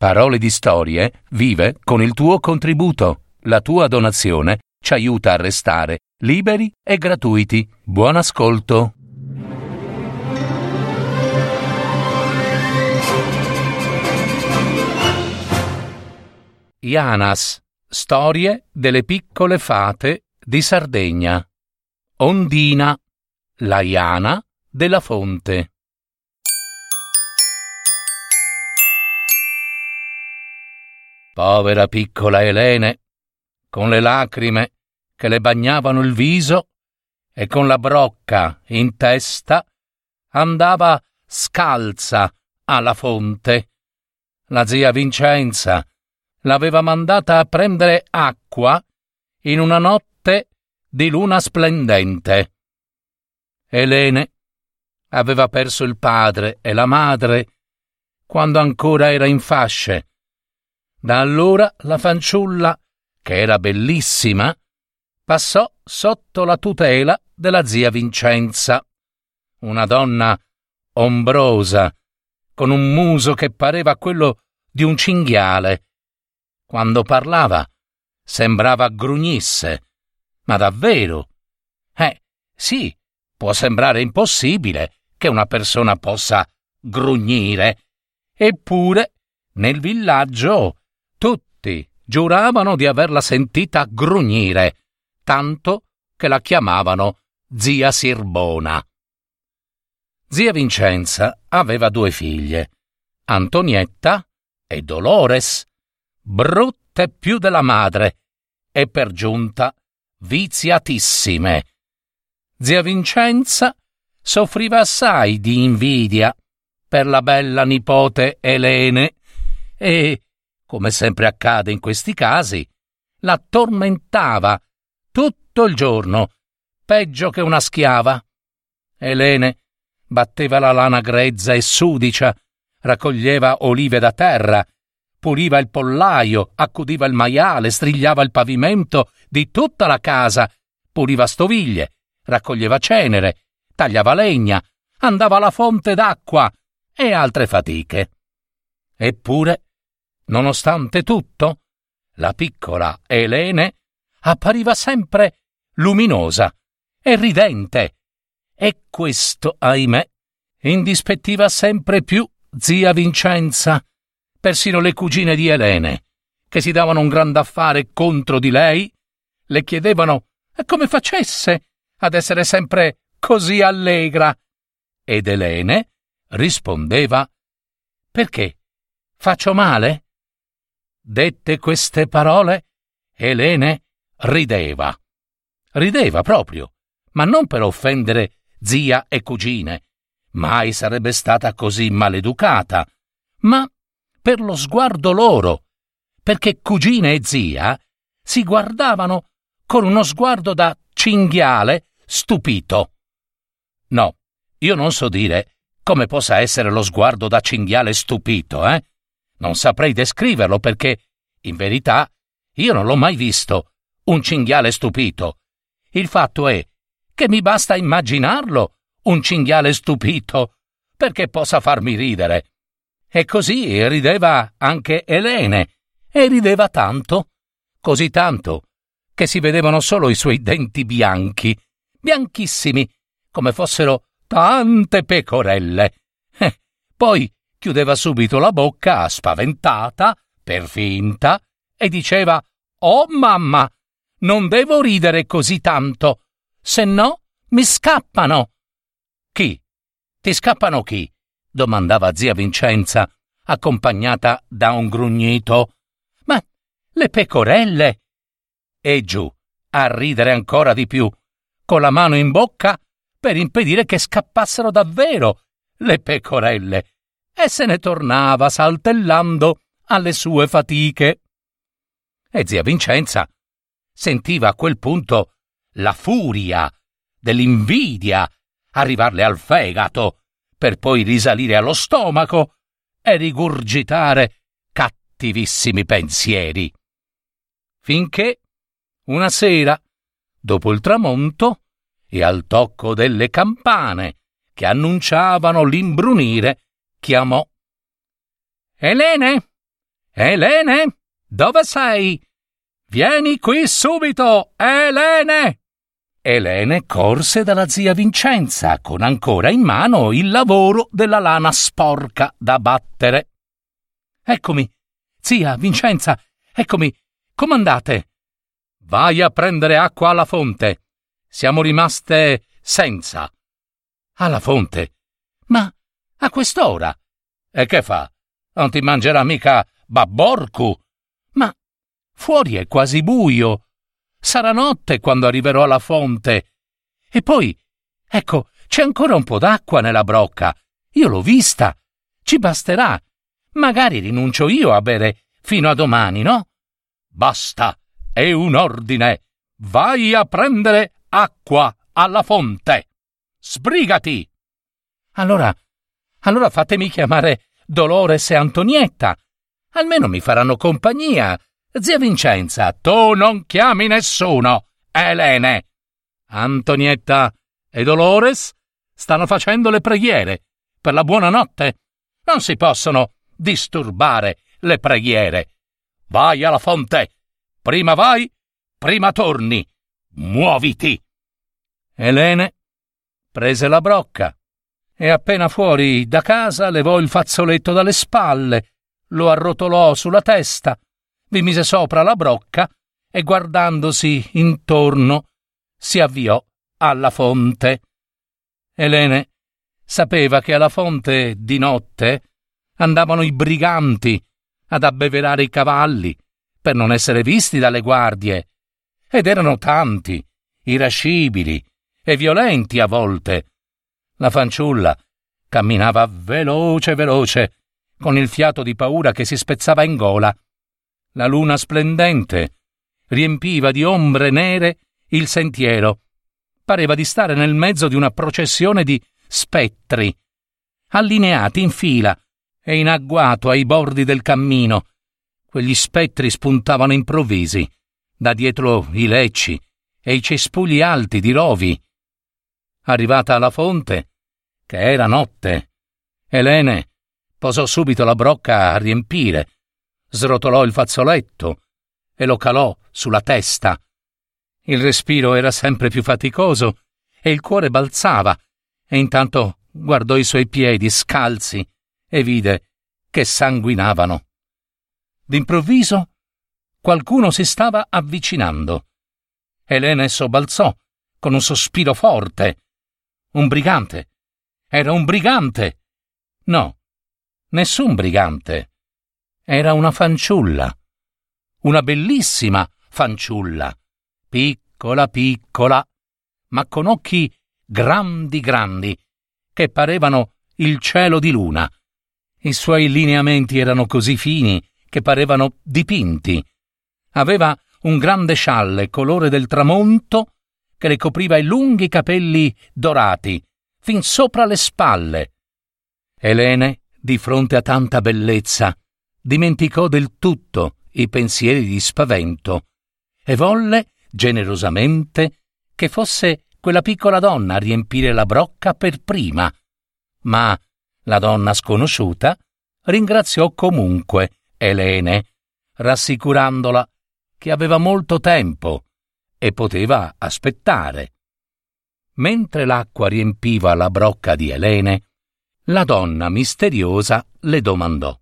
Parole di Storie vive con il tuo contributo. La tua donazione ci aiuta a restare liberi e gratuiti. Buon ascolto. Ianas. Storie delle piccole fate di Sardegna. Ondina. La Iana della fonte. Povera piccola Elene, con le lacrime che le bagnavano il viso e con la brocca in testa, andava scalza alla fonte. La zia Vincenza l'aveva mandata a prendere acqua in una notte di luna splendente. Elene aveva perso il padre e la madre quando ancora era in fasce da allora la fanciulla, che era bellissima, passò sotto la tutela della zia Vincenza, una donna ombrosa, con un muso che pareva quello di un cinghiale. Quando parlava sembrava grugnisse. Ma davvero? Eh, sì, può sembrare impossibile che una persona possa grugnire. Eppure, nel villaggio tutti giuravano di averla sentita grugnire, tanto che la chiamavano zia Sirbona. Zia Vincenza aveva due figlie, Antonietta e Dolores, brutte più della madre e per giunta viziatissime. Zia Vincenza soffriva assai di invidia per la bella nipote Elene e come sempre accade in questi casi, la tormentava tutto il giorno, peggio che una schiava. Elene batteva la lana grezza e sudicia, raccoglieva olive da terra, puliva il pollaio, accudiva il maiale, strigliava il pavimento di tutta la casa, puliva stoviglie, raccoglieva cenere, tagliava legna, andava alla fonte d'acqua e altre fatiche. Eppure Nonostante tutto, la piccola Elene appariva sempre luminosa e ridente, e questo, ahimè, indispettiva sempre più zia Vincenza, persino le cugine di Elene, che si davano un gran affare contro di lei, le chiedevano come facesse ad essere sempre così allegra. Ed Elene rispondeva Perché? Faccio male? Dette queste parole, Elene rideva. Rideva proprio, ma non per offendere zia e cugine. Mai sarebbe stata così maleducata, ma per lo sguardo loro, perché cugine e zia si guardavano con uno sguardo da cinghiale stupito. No, io non so dire come possa essere lo sguardo da cinghiale stupito, eh? Non saprei descriverlo perché, in verità, io non l'ho mai visto, un cinghiale stupito. Il fatto è che mi basta immaginarlo, un cinghiale stupito, perché possa farmi ridere. E così rideva anche Elene, e rideva tanto, così tanto, che si vedevano solo i suoi denti bianchi, bianchissimi, come fossero tante pecorelle. Eh, poi chiudeva subito la bocca, spaventata, per finta, e diceva Oh mamma, non devo ridere così tanto, se no mi scappano. Chi? Ti scappano chi? domandava zia Vincenza, accompagnata da un grugnito. Ma le pecorelle. E giù, a ridere ancora di più, con la mano in bocca per impedire che scappassero davvero le pecorelle e se ne tornava saltellando alle sue fatiche. E zia Vincenza sentiva a quel punto la furia dell'invidia arrivarle al fegato per poi risalire allo stomaco e rigurgitare cattivissimi pensieri. Finché una sera, dopo il tramonto e al tocco delle campane che annunciavano l'imbrunire chiamò. Elene, Elene, dove sei? Vieni qui subito, Elene! Elene corse dalla zia Vincenza con ancora in mano il lavoro della lana sporca da battere. Eccomi, zia Vincenza, eccomi, comandate. Vai a prendere acqua alla fonte. Siamo rimaste senza. Alla fonte? Ma a quest'ora? E che fa? Non ti mangerà mica babborcu? Ma Fuori è quasi buio. Sarà notte quando arriverò alla fonte. E poi, ecco, c'è ancora un po' d'acqua nella brocca. Io l'ho vista. Ci basterà. Magari rinuncio io a bere fino a domani, no? Basta. È un ordine. Vai a prendere acqua alla fonte. Sbrigati. Allora, allora fatemi chiamare Dolores e Antonietta. Almeno mi faranno compagnia Zia Vincenza, tu non chiami nessuno. Elene. Antonietta e Dolores stanno facendo le preghiere per la buonanotte. Non si possono disturbare le preghiere. Vai alla fonte. Prima vai, prima torni. Muoviti. Elene prese la brocca e appena fuori da casa levò il fazzoletto dalle spalle, lo arrotolò sulla testa vi mise sopra la brocca e guardandosi intorno si avviò alla fonte. Elene sapeva che alla fonte di notte andavano i briganti ad abbeverare i cavalli per non essere visti dalle guardie, ed erano tanti, irascibili e violenti a volte. La fanciulla camminava veloce veloce, con il fiato di paura che si spezzava in gola la luna splendente riempiva di ombre nere il sentiero. Pareva di stare nel mezzo di una processione di spettri, allineati in fila e in agguato ai bordi del cammino. Quegli spettri spuntavano improvvisi, da dietro i lecci e i cespugli alti di rovi. Arrivata alla fonte, che era notte, Elene posò subito la brocca a riempire srotolò il fazzoletto e lo calò sulla testa. Il respiro era sempre più faticoso e il cuore balzava, e intanto guardò i suoi piedi scalzi e vide che sanguinavano. D'improvviso qualcuno si stava avvicinando. Elena sobbalzò con un sospiro forte. Un brigante. Era un brigante. No, nessun brigante. Era una fanciulla. Una bellissima fanciulla. Piccola, piccola, ma con occhi grandi, grandi, che parevano il cielo di luna. I suoi lineamenti erano così fini che parevano dipinti. Aveva un grande scialle colore del tramonto che le copriva i lunghi capelli dorati, fin sopra le spalle. Elene, di fronte a tanta bellezza, dimenticò del tutto i pensieri di spavento e volle generosamente che fosse quella piccola donna a riempire la brocca per prima. Ma la donna sconosciuta ringraziò comunque Elene, rassicurandola che aveva molto tempo e poteva aspettare. Mentre l'acqua riempiva la brocca di Elene, la donna misteriosa le domandò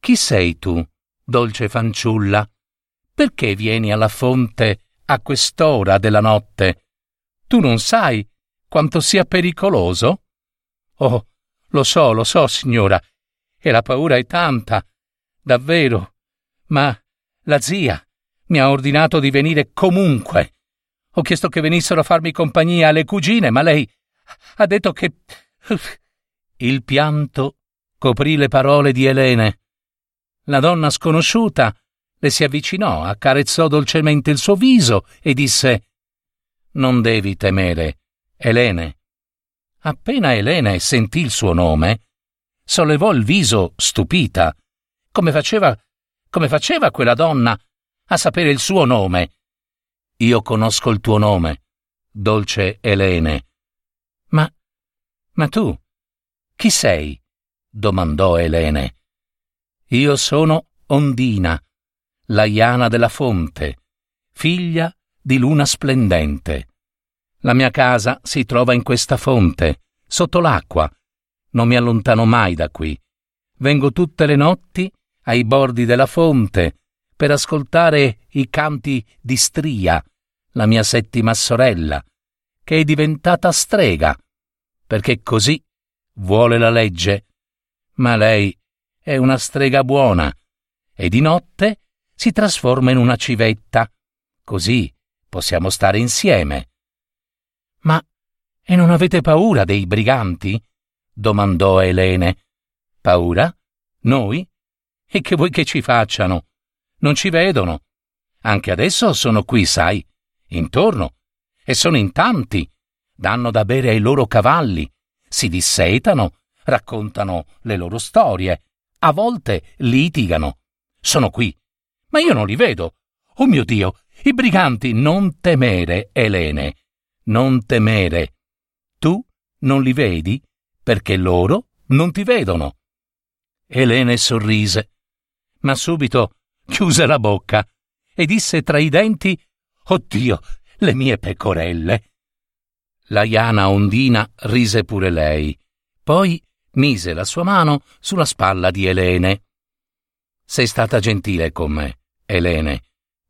chi sei tu, dolce fanciulla? Perché vieni alla fonte a quest'ora della notte? Tu non sai quanto sia pericoloso? Oh, lo so, lo so, signora, e la paura è tanta, davvero. Ma la zia mi ha ordinato di venire comunque. Ho chiesto che venissero a farmi compagnia alle cugine, ma lei ha detto che. Il pianto coprì le parole di Elene la donna sconosciuta le si avvicinò, accarezzò dolcemente il suo viso e disse Non devi temere, Elene. Appena Elene sentì il suo nome, sollevò il viso stupita, come faceva, come faceva quella donna a sapere il suo nome. Io conosco il tuo nome, dolce Elene. Ma, ma tu, chi sei? domandò Elene. Io sono Ondina, la Iana della fonte, figlia di luna splendente. La mia casa si trova in questa fonte, sotto l'acqua. Non mi allontano mai da qui. Vengo tutte le notti ai bordi della fonte per ascoltare i canti di Stria, la mia settima sorella, che è diventata strega, perché così vuole la legge. Ma lei è una strega buona e di notte si trasforma in una civetta. Così possiamo stare insieme. Ma e non avete paura dei briganti? domandò Elene. Paura? Noi? E che vuoi che ci facciano? Non ci vedono. Anche adesso sono qui, sai, intorno, e sono in tanti. Danno da bere ai loro cavalli, si dissetano, raccontano le loro storie, a volte litigano. Sono qui, ma io non li vedo. Oh mio Dio, i briganti, non temere, Elene, non temere. Tu non li vedi perché loro non ti vedono. Elene sorrise, ma subito chiuse la bocca e disse tra i denti Oddio, le mie pecorelle. La Iana Ondina rise pure lei, poi mise la sua mano sulla spalla di Elene. Sei stata gentile con me, Elene.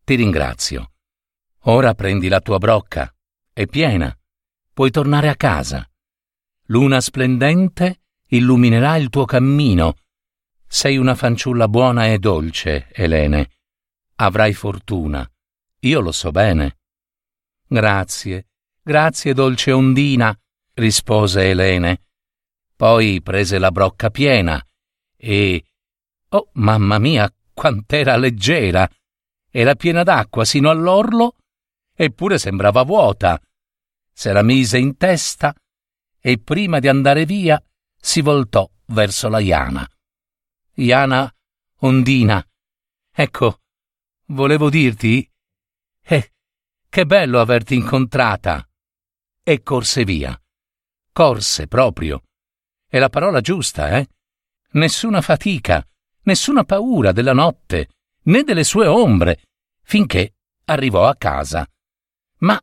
Ti ringrazio. Ora prendi la tua brocca. È piena. Puoi tornare a casa. Luna splendente illuminerà il tuo cammino. Sei una fanciulla buona e dolce, Elene. Avrai fortuna. Io lo so bene. Grazie, grazie, dolce ondina, rispose Elene. Poi prese la brocca piena e Oh, mamma mia, quant'era leggera! Era piena d'acqua sino all'orlo, eppure sembrava vuota. Se la mise in testa e prima di andare via si voltò verso la Iana. Iana Ondina, ecco, volevo dirti. Eh, che bello averti incontrata. E corse via. Corse proprio. È la parola giusta, eh? Nessuna fatica nessuna paura della notte, né delle sue ombre, finché arrivò a casa. Ma,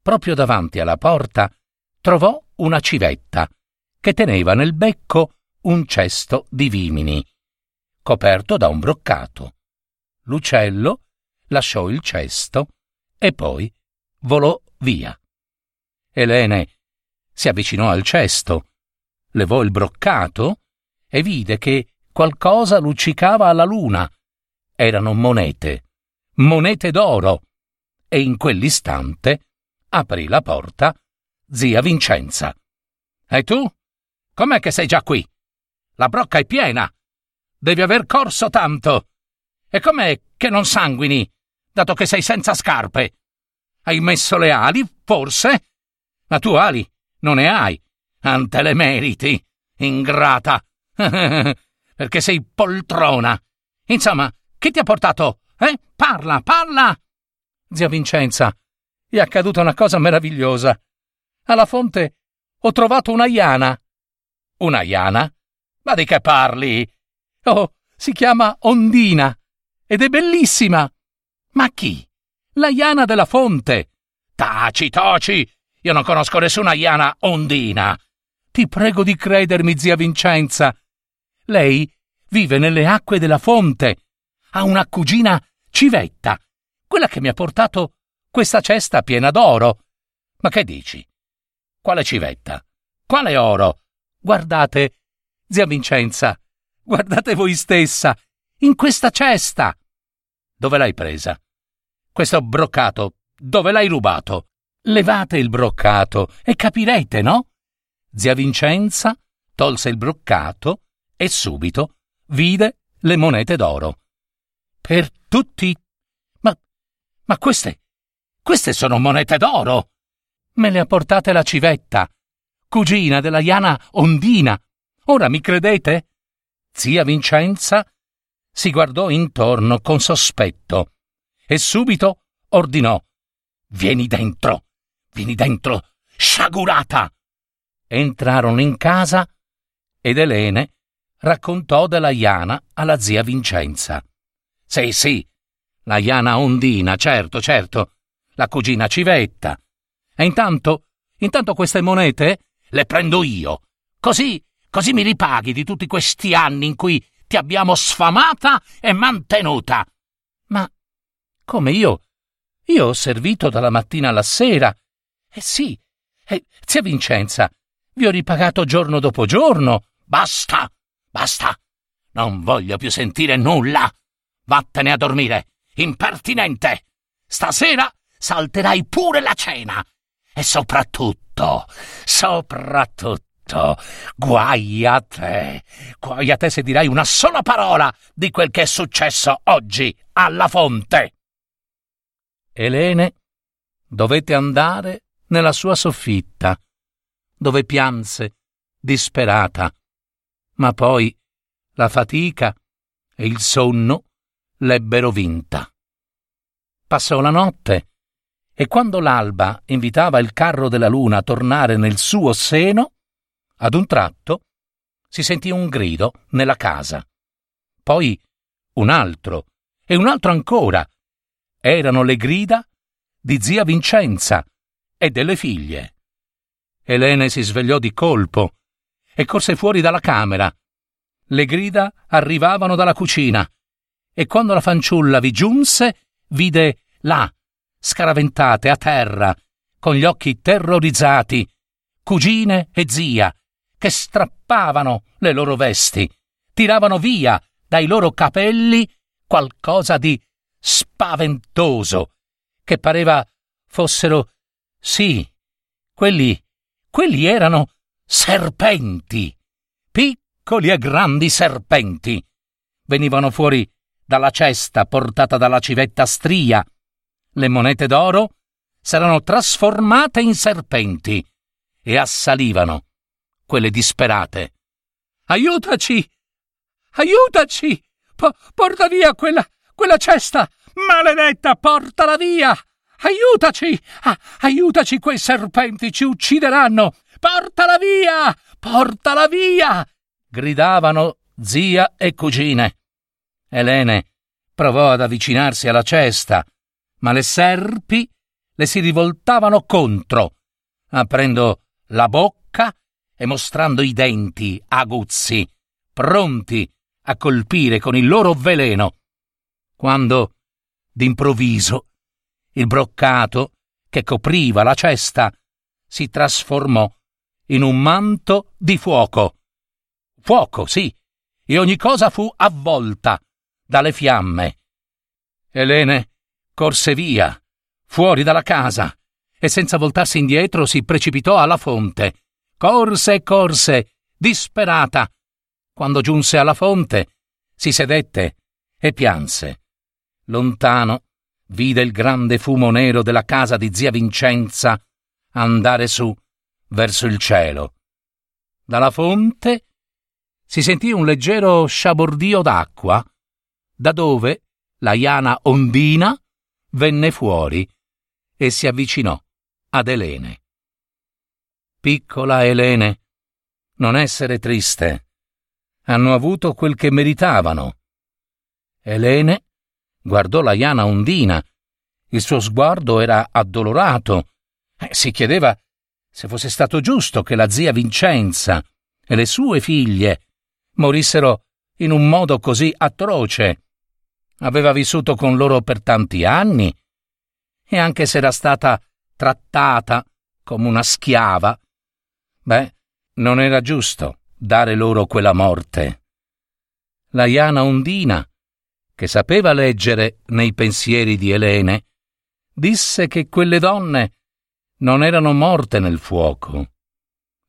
proprio davanti alla porta, trovò una civetta, che teneva nel becco un cesto di vimini, coperto da un broccato. L'uccello lasciò il cesto e poi volò via. Elene si avvicinò al cesto, levò il broccato e vide che qualcosa luccicava alla luna. Erano monete, monete d'oro. E in quell'istante aprì la porta zia Vincenza. E tu? Com'è che sei già qui? La brocca è piena. Devi aver corso tanto. E com'è che non sanguini, dato che sei senza scarpe? Hai messo le ali, forse? Ma tu ali non ne hai. Ante le meriti, ingrata. perché sei poltrona. Insomma, che ti ha portato? Eh? Parla, parla! Zia Vincenza, è accaduta una cosa meravigliosa. Alla fonte ho trovato una iana. Una iana? Ma di che parli? Oh, si chiama Ondina ed è bellissima. Ma chi? La iana della fonte. Taci, taci! Io non conosco nessuna iana ondina. Ti prego di credermi, zia Vincenza. Lei vive nelle acque della fonte. Ha una cugina civetta, quella che mi ha portato questa cesta piena d'oro. Ma che dici? Quale civetta? Quale oro? Guardate, zia Vincenza, guardate voi stessa, in questa cesta. Dove l'hai presa? Questo broccato, dove l'hai rubato? Levate il broccato e capirete, no? Zia Vincenza tolse il broccato e subito vide le monete d'oro. Per tutti. Ma. ma queste. queste sono monete d'oro! Me le ha portate la civetta, cugina della Iana Ondina. Ora mi credete? Zia Vincenza si guardò intorno con sospetto e subito ordinò: Vieni dentro, vieni dentro, sciagurata! Entrarono in casa ed Elene raccontò della Iana alla zia Vincenza. Sì, sì, la Iana Ondina, certo, certo, la cugina Civetta. E intanto, intanto queste monete le prendo io. Così, così mi ripaghi di tutti questi anni in cui ti abbiamo sfamata e mantenuta. Come io? Io ho servito dalla mattina alla sera. Eh sì, eh, zia Vincenza, vi ho ripagato giorno dopo giorno. Basta, basta. Non voglio più sentire nulla. Vattene a dormire, impertinente. Stasera salterai pure la cena. E soprattutto, soprattutto, guai a te. Guai a te se dirai una sola parola di quel che è successo oggi alla fonte. Elene dovette andare nella sua soffitta, dove pianse, disperata. Ma poi la fatica e il sonno l'ebbero vinta. Passò la notte e quando l'alba invitava il carro della luna a tornare nel suo seno, ad un tratto si sentì un grido nella casa. Poi un altro e un altro ancora. Erano le grida di zia Vincenza e delle figlie. Elene si svegliò di colpo e corse fuori dalla camera. Le grida arrivavano dalla cucina e quando la fanciulla vi giunse, vide là, scaraventate a terra, con gli occhi terrorizzati, cugine e zia, che strappavano le loro vesti, tiravano via dai loro capelli qualcosa di spaventoso, che pareva fossero, sì, quelli, quelli erano serpenti, piccoli e grandi serpenti. Venivano fuori dalla cesta portata dalla civetta stria. Le monete d'oro s'erano trasformate in serpenti e assalivano quelle disperate. Aiutaci! Aiutaci! Po- porta via quella, quella cesta! Maledetta, portala via! Aiutaci! Ah, aiutaci, quei serpenti ci uccideranno! Portala via! Portala via! gridavano zia e cugine. Elene provò ad avvicinarsi alla cesta, ma le serpi le si rivoltavano contro, aprendo la bocca e mostrando i denti aguzzi, pronti a colpire con il loro veleno. Quando, d'improvviso, il broccato che copriva la cesta si trasformò in un manto di fuoco. Fuoco, sì, e ogni cosa fu avvolta dalle fiamme. Elene corse via, fuori dalla casa, e senza voltarsi indietro si precipitò alla fonte. Corse e corse, disperata. Quando giunse alla fonte, si sedette e pianse. Lontano vide il grande fumo nero della casa di zia Vincenza andare su verso il cielo. Dalla fonte si sentì un leggero sciabordio d'acqua da dove la Iana Ondina venne fuori e si avvicinò ad Elene. Piccola Elene, non essere triste. Hanno avuto quel che meritavano. Elene guardò la Iana Ondina. Il suo sguardo era addolorato. Eh, si chiedeva se fosse stato giusto che la zia Vincenza e le sue figlie morissero in un modo così atroce aveva vissuto con loro per tanti anni e anche se era stata trattata come una schiava, beh, non era giusto dare loro quella morte. La Iana Ondina, che sapeva leggere nei pensieri di Elene, disse che quelle donne non erano morte nel fuoco.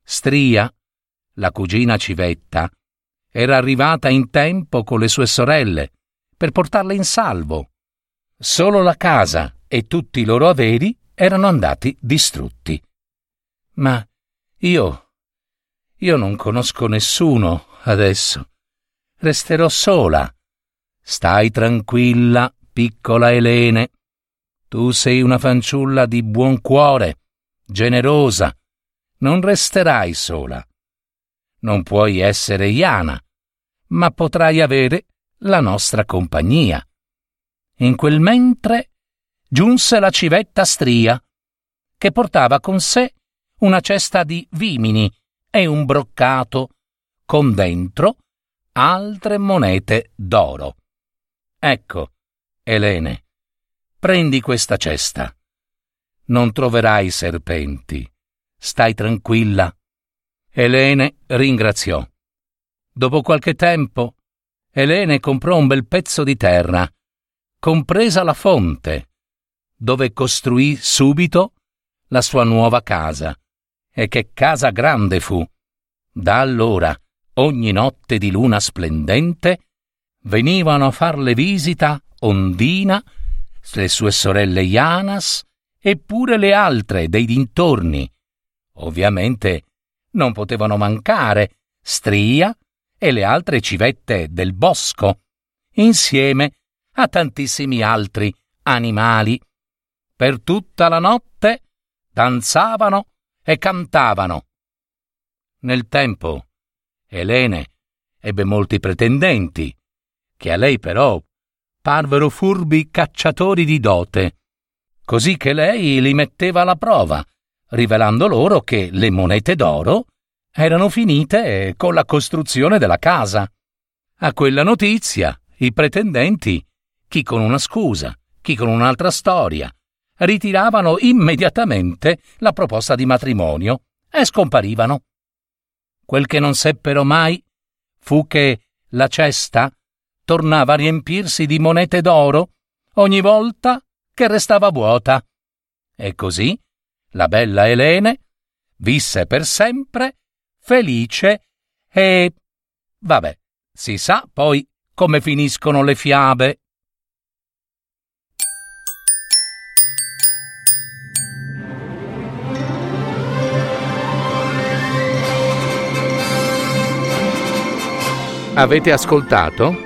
Stria, la cugina Civetta, era arrivata in tempo con le sue sorelle per portarla in salvo. Solo la casa e tutti i loro averi erano andati distrutti. Ma io. io non conosco nessuno adesso. Resterò sola. Stai tranquilla, piccola Elene. Tu sei una fanciulla di buon cuore, generosa. Non resterai sola. Non puoi essere Iana, ma potrai avere la nostra compagnia. In quel mentre giunse la civetta stria, che portava con sé una cesta di vimini e un broccato con dentro altre monete d'oro. Ecco, Elene, prendi questa cesta. Non troverai serpenti. Stai tranquilla. Elene ringraziò. Dopo qualche tempo, Elene comprò un bel pezzo di terra, compresa la fonte, dove costruì subito la sua nuova casa. E che casa grande fu! Da allora, ogni notte di luna splendente, venivano a farle visita Ondina, le sue sorelle Janas e pure le altre dei dintorni. Ovviamente non potevano mancare Stria e le altre civette del bosco, insieme a tantissimi altri animali. Per tutta la notte danzavano e cantavano. Nel tempo Elene ebbe molti pretendenti, che a lei però parvero furbi cacciatori di dote, così che lei li metteva alla prova, rivelando loro che le monete d'oro erano finite con la costruzione della casa. A quella notizia i pretendenti, chi con una scusa, chi con un'altra storia, ritiravano immediatamente la proposta di matrimonio e scomparivano. Quel che non seppero mai fu che la cesta tornava a riempirsi di monete d'oro ogni volta che restava vuota. E così la bella Elene visse per sempre felice e... vabbè, si sa poi come finiscono le fiabe. Avete ascoltato